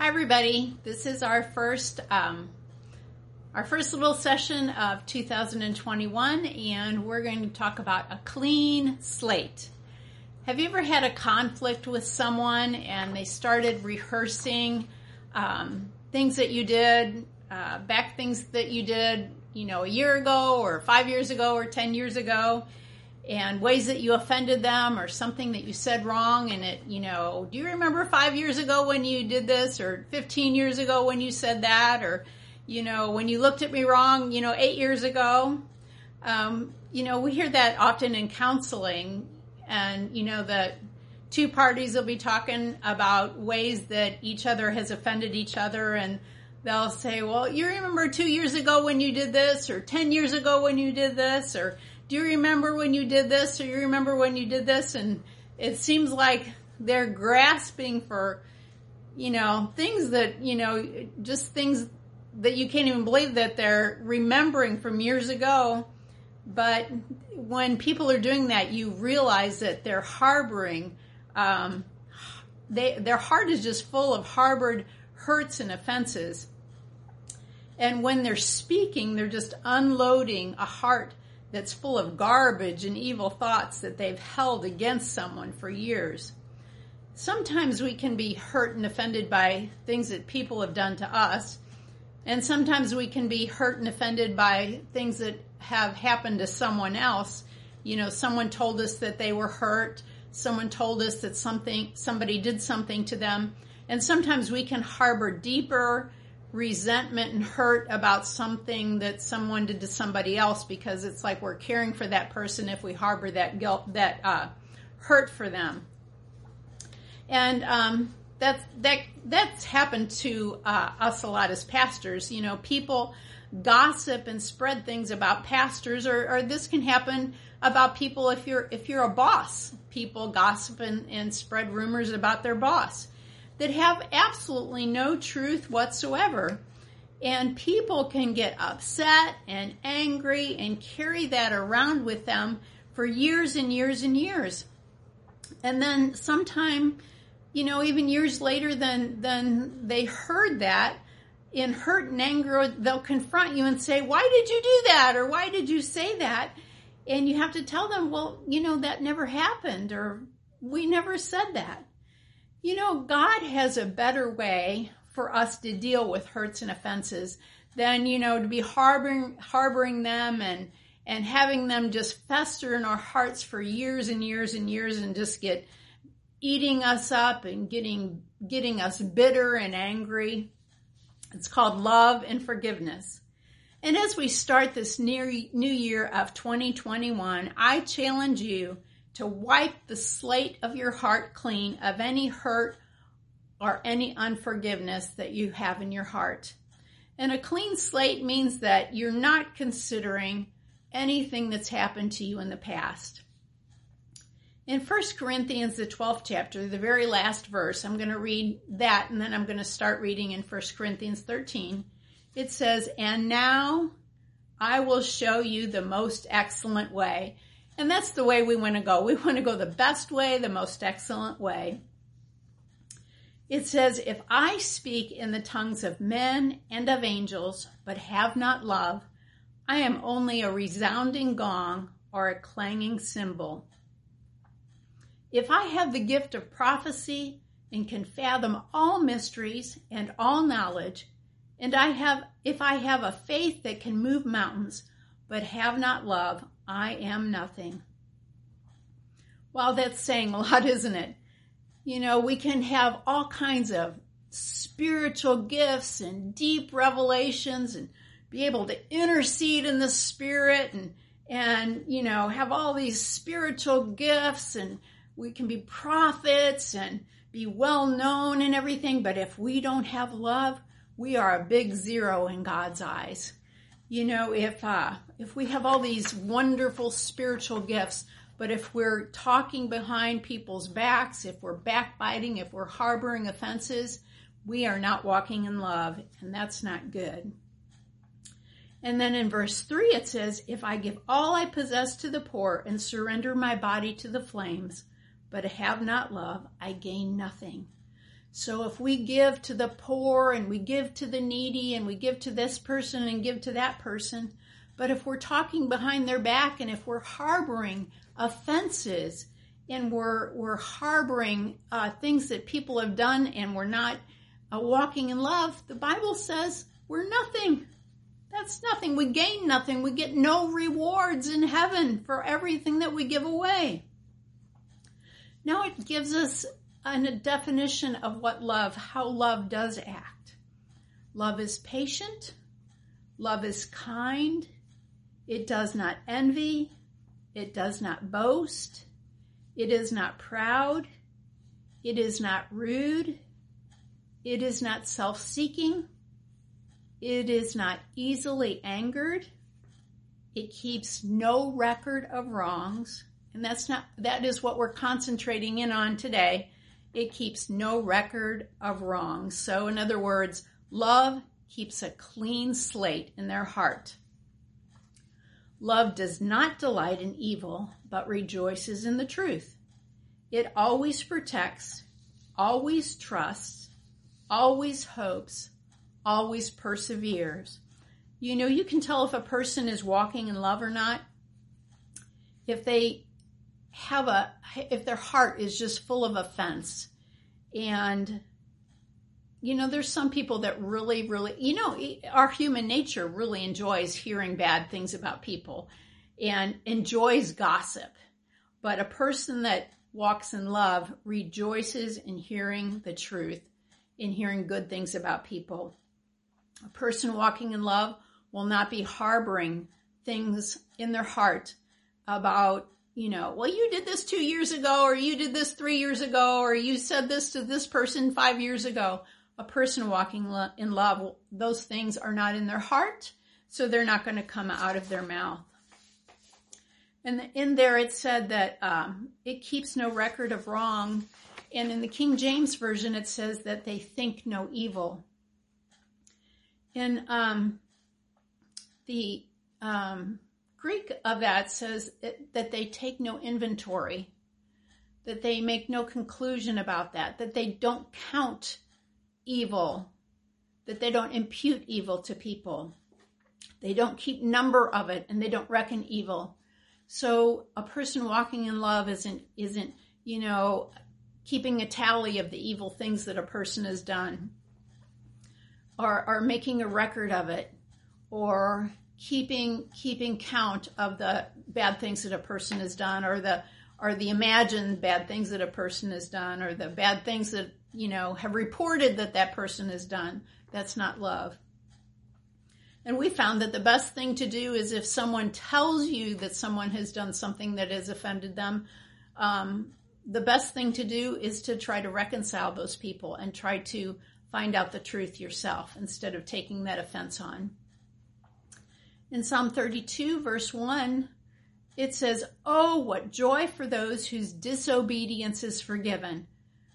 Hi, everybody. This is our first um, our first little session of 2021, and we're going to talk about a clean slate. Have you ever had a conflict with someone and they started rehearsing um, things that you did uh, back, things that you did, you know, a year ago, or five years ago, or ten years ago? And ways that you offended them or something that you said wrong and it you know do you remember five years ago when you did this or 15 years ago when you said that or you know when you looked at me wrong you know eight years ago? Um, you know we hear that often in counseling and you know that two parties will be talking about ways that each other has offended each other and they'll say well you remember two years ago when you did this or 10 years ago when you did this or do you remember when you did this or you remember when you did this? And it seems like they're grasping for you know things that you know just things that you can't even believe that they're remembering from years ago. But when people are doing that you realize that they're harboring um, they, their heart is just full of harbored hurts and offenses. And when they're speaking they're just unloading a heart that's full of garbage and evil thoughts that they've held against someone for years. Sometimes we can be hurt and offended by things that people have done to us, and sometimes we can be hurt and offended by things that have happened to someone else. You know, someone told us that they were hurt, someone told us that something somebody did something to them, and sometimes we can harbor deeper resentment and hurt about something that someone did to somebody else because it's like we're caring for that person if we harbor that guilt, that uh, hurt for them. And um, that's that that's happened to uh, us a lot as pastors. You know, people gossip and spread things about pastors, or, or this can happen about people if you're if you're a boss. People gossip and, and spread rumors about their boss that have absolutely no truth whatsoever. And people can get upset and angry and carry that around with them for years and years and years. And then sometime, you know, even years later than, than they heard that, in hurt and anger, they'll confront you and say, Why did you do that? Or why did you say that? And you have to tell them, Well, you know, that never happened, or we never said that. You know, God has a better way for us to deal with hurts and offenses than, you know, to be harboring, harboring them and, and having them just fester in our hearts for years and years and years and just get eating us up and getting, getting us bitter and angry. It's called love and forgiveness. And as we start this new, new year of 2021, I challenge you to wipe the slate of your heart clean of any hurt or any unforgiveness that you have in your heart. And a clean slate means that you're not considering anything that's happened to you in the past. In 1 Corinthians, the 12th chapter, the very last verse, I'm going to read that and then I'm going to start reading in 1 Corinthians 13. It says, And now I will show you the most excellent way. And that's the way we want to go. We want to go the best way, the most excellent way. It says, If I speak in the tongues of men and of angels, but have not love, I am only a resounding gong or a clanging cymbal. If I have the gift of prophecy and can fathom all mysteries and all knowledge, and I have if I have a faith that can move mountains, but have not love, I am nothing. Well, that's saying a lot, isn't it? You know, we can have all kinds of spiritual gifts and deep revelations and be able to intercede in the spirit and and you know have all these spiritual gifts and we can be prophets and be well known and everything but if we don't have love we are a big zero in God's eyes you know, if uh, if we have all these wonderful spiritual gifts, but if we're talking behind people's backs, if we're backbiting, if we're harboring offenses, we are not walking in love, and that's not good. And then in verse 3 it says, If I give all I possess to the poor and surrender my body to the flames, but have not love, I gain nothing. So if we give to the poor and we give to the needy and we give to this person and give to that person, but if we're talking behind their back and if we're harboring offenses and we're we're harboring uh, things that people have done and we're not uh, walking in love, the Bible says we're nothing. That's nothing. We gain nothing. We get no rewards in heaven for everything that we give away. Now it gives us a definition of what love, how love does act. Love is patient. Love is kind. It does not envy. It does not boast. It is not proud. It is not rude. It is not self seeking. It is not easily angered. It keeps no record of wrongs. And that's not, that is what we're concentrating in on today. It keeps no record of wrongs. So, in other words, love keeps a clean slate in their heart. Love does not delight in evil, but rejoices in the truth. It always protects, always trusts, always hopes, always perseveres. You know, you can tell if a person is walking in love or not if they have a if their heart is just full of offense. And you know there's some people that really really you know our human nature really enjoys hearing bad things about people and enjoys gossip. But a person that walks in love rejoices in hearing the truth in hearing good things about people. A person walking in love will not be harboring things in their heart about you know, well, you did this two years ago, or you did this three years ago, or you said this to this person five years ago. A person walking in love, those things are not in their heart, so they're not going to come out of their mouth. And in there it said that um, it keeps no record of wrong. And in the King James Version, it says that they think no evil. In um, the um, Greek of that says that they take no inventory, that they make no conclusion about that, that they don't count evil, that they don't impute evil to people. They don't keep number of it and they don't reckon evil. So a person walking in love isn't isn't, you know, keeping a tally of the evil things that a person has done or, or making a record of it or keeping keeping count of the bad things that a person has done or the or the imagined bad things that a person has done or the bad things that you know have reported that that person has done. That's not love. And we found that the best thing to do is if someone tells you that someone has done something that has offended them um, the best thing to do is to try to reconcile those people and try to find out the truth yourself instead of taking that offense on in Psalm 32, verse 1, it says, Oh, what joy for those whose disobedience is forgiven,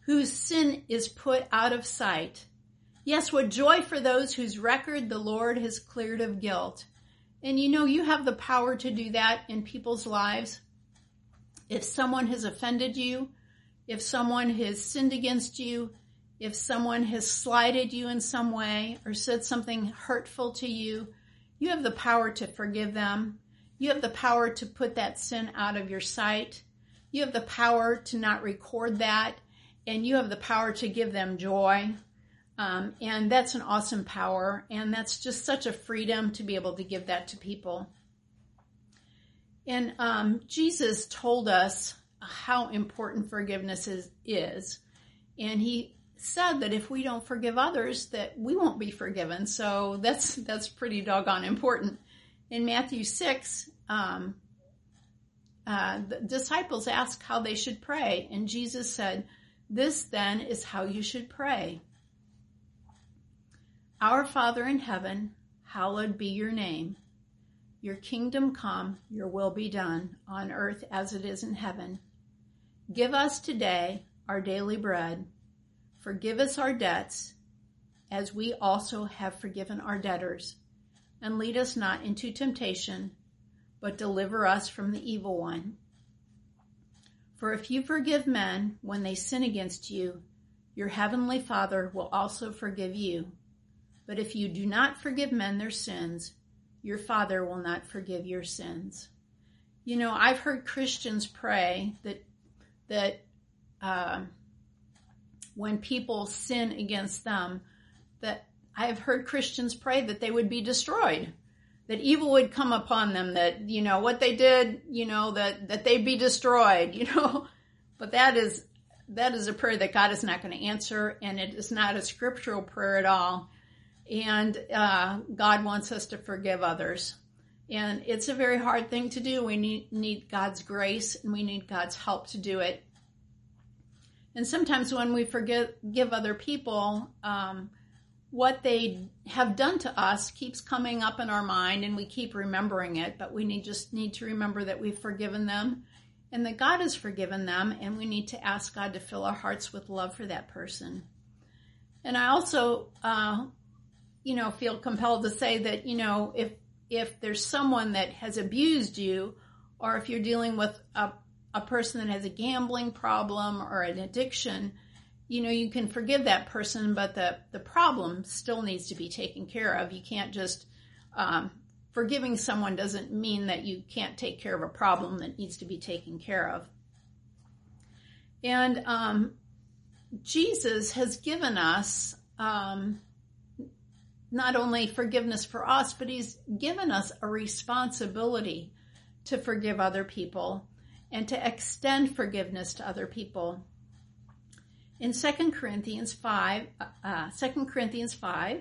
whose sin is put out of sight. Yes, what joy for those whose record the Lord has cleared of guilt. And you know, you have the power to do that in people's lives. If someone has offended you, if someone has sinned against you, if someone has slighted you in some way or said something hurtful to you, you have the power to forgive them. You have the power to put that sin out of your sight. You have the power to not record that. And you have the power to give them joy. Um, and that's an awesome power. And that's just such a freedom to be able to give that to people. And um, Jesus told us how important forgiveness is, is. And he said that if we don't forgive others, that we won't be forgiven. So that's that's pretty doggone important. In Matthew six, um, uh, the disciples asked how they should pray, and Jesus said, "This then is how you should pray: Our Father in heaven, hallowed be your name. Your kingdom come, your will be done on earth as it is in heaven. Give us today our daily bread." Forgive us our debts, as we also have forgiven our debtors. And lead us not into temptation, but deliver us from the evil one. For if you forgive men when they sin against you, your heavenly Father will also forgive you. But if you do not forgive men their sins, your Father will not forgive your sins. You know, I've heard Christians pray that that uh, when people sin against them, that I have heard Christians pray that they would be destroyed, that evil would come upon them, that you know what they did, you know that that they'd be destroyed, you know. But that is that is a prayer that God is not going to answer, and it is not a scriptural prayer at all. And uh, God wants us to forgive others. And it's a very hard thing to do. We need, need God's grace and we need God's help to do it. And sometimes when we forgive give other people, um, what they have done to us keeps coming up in our mind and we keep remembering it, but we need, just need to remember that we've forgiven them and that God has forgiven them, and we need to ask God to fill our hearts with love for that person. And I also, uh, you know, feel compelled to say that, you know, if if there's someone that has abused you, or if you're dealing with a, a person that has a gambling problem or an addiction, you know, you can forgive that person, but the, the problem still needs to be taken care of. You can't just, um, forgiving someone doesn't mean that you can't take care of a problem that needs to be taken care of. And um, Jesus has given us um, not only forgiveness for us, but he's given us a responsibility to forgive other people and to extend forgiveness to other people. In 2 Corinthians 5, uh, 2 Corinthians 5,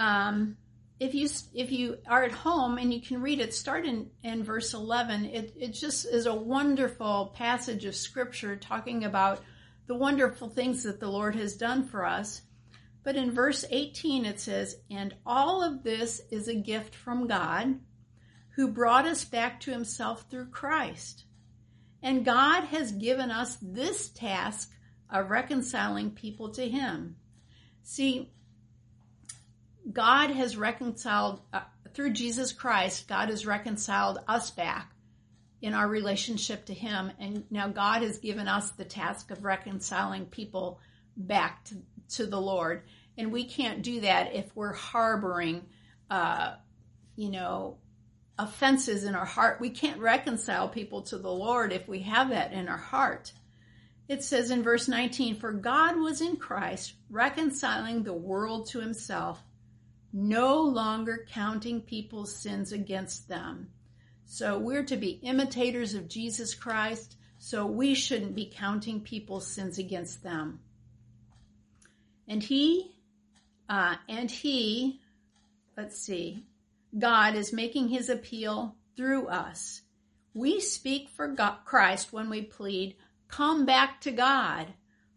um, if you if you are at home and you can read it, start in, in verse 11. It, it just is a wonderful passage of scripture talking about the wonderful things that the Lord has done for us. But in verse 18 it says, And all of this is a gift from God, who brought us back to himself through Christ. And God has given us this task of reconciling people to him. See, God has reconciled, uh, through Jesus Christ, God has reconciled us back in our relationship to Him. And now God has given us the task of reconciling people back to, to the Lord. And we can't do that if we're harboring, uh, you know, offenses in our heart. We can't reconcile people to the Lord if we have that in our heart. It says in verse 19, For God was in Christ reconciling the world to himself, no longer counting people's sins against them. So we're to be imitators of Jesus Christ, so we shouldn't be counting people's sins against them. And he uh, and he, let's see, God is making his appeal through us. We speak for God, Christ when we plead, come back to God.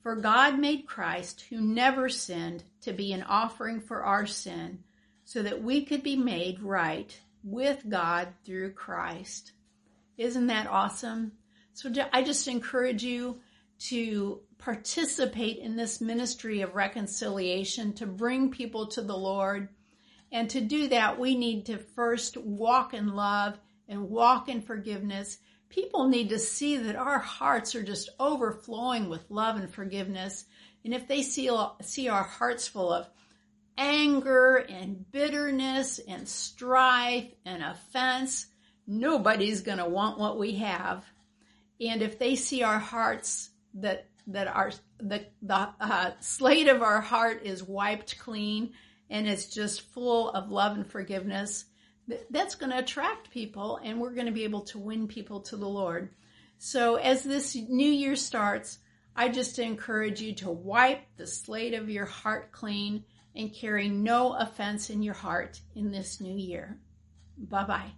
For God made Christ, who never sinned, to be an offering for our sin, so that we could be made right with God through Christ. Isn't that awesome? So I just encourage you to participate in this ministry of reconciliation, to bring people to the Lord. And to do that, we need to first walk in love and walk in forgiveness. People need to see that our hearts are just overflowing with love and forgiveness. And if they see, see our hearts full of anger and bitterness and strife and offense, nobody's going to want what we have. And if they see our hearts that that our the the uh, slate of our heart is wiped clean and it's just full of love and forgiveness, that's going to attract people, and we're going to be able to win people to the Lord. So as this new year starts, I just encourage you to wipe the slate of your heart clean and carry no offense in your heart in this new year. Bye bye.